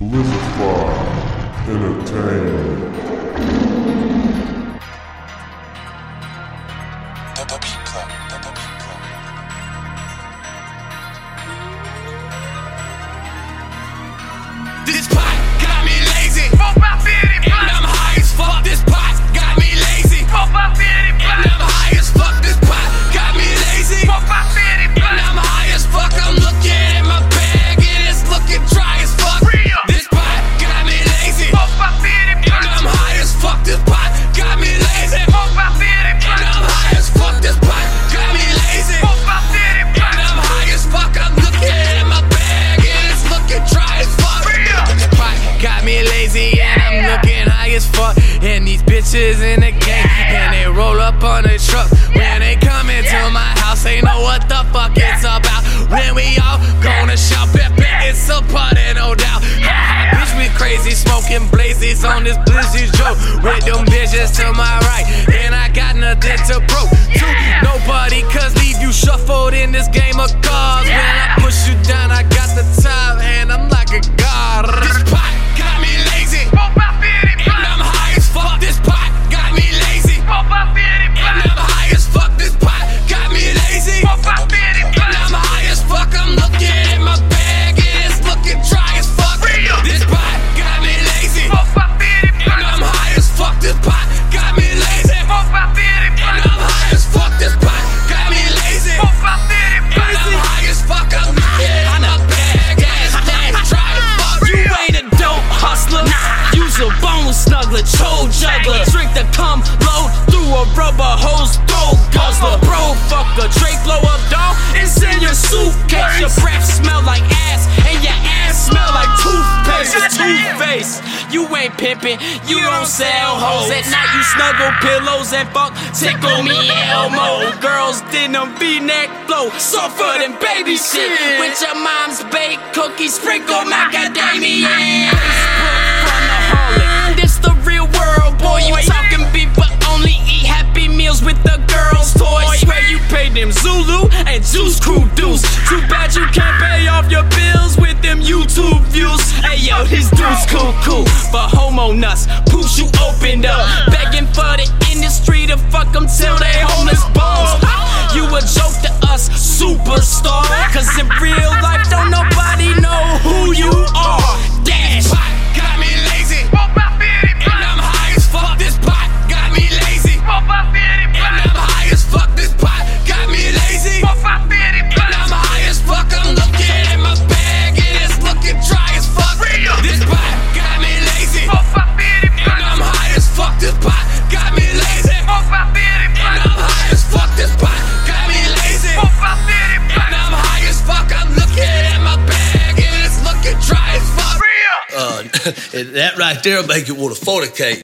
Blizzafied Entertainment. The, Beat Club. The, Beat. This in the gang and they roll up on the truck. When they come into my house, they know what the fuck it's about. When we all gonna shout, bet, bet it's a party, no doubt. Bitch, we crazy, smoking blazes on this blizzy joke. With them bitches to my right, and I got nothing to prove to nobody, cause leave you shuffled in this game of cards. Guzzler. Bro, fucker, Drake blow up dog. It's in your suitcase. Your breath smell like ass, and your ass smell like toothpaste. It's toothpaste. You ain't pimping, you don't sell hoes. At night you snuggle pillows and fuck tickle me Elmo. Girls denim V-neck flow, softer than baby shit. With your mom's baked cookies, sprinkle macadamia. Views. Hey yo, these dudes cool, cool, but homo nuts. Poops you opened up, begging for the industry to fuck them till they homeless bums. You a joke to us, superstar. Cause in real that right there will make you want to fornicate.